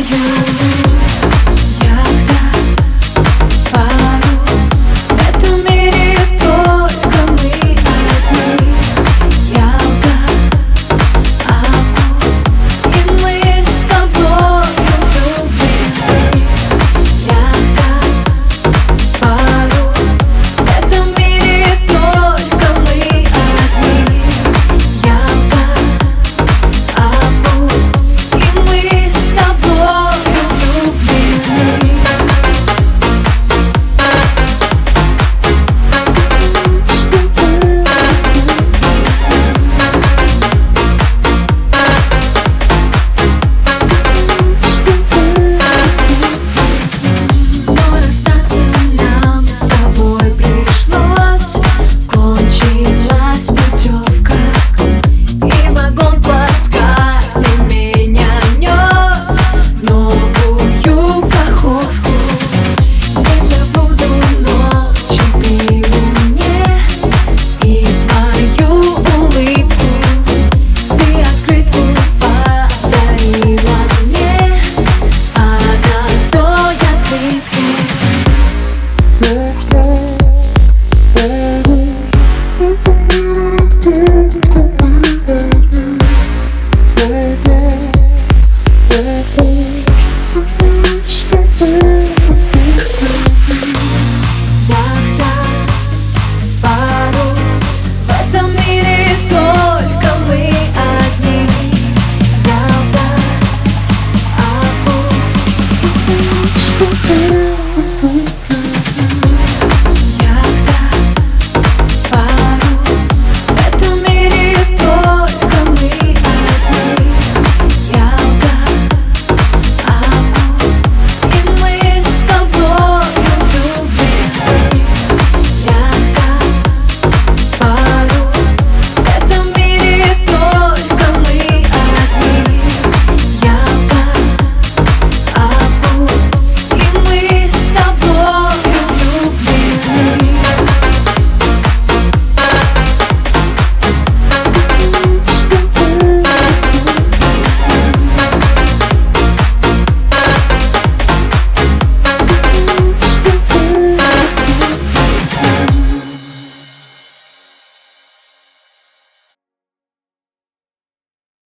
you.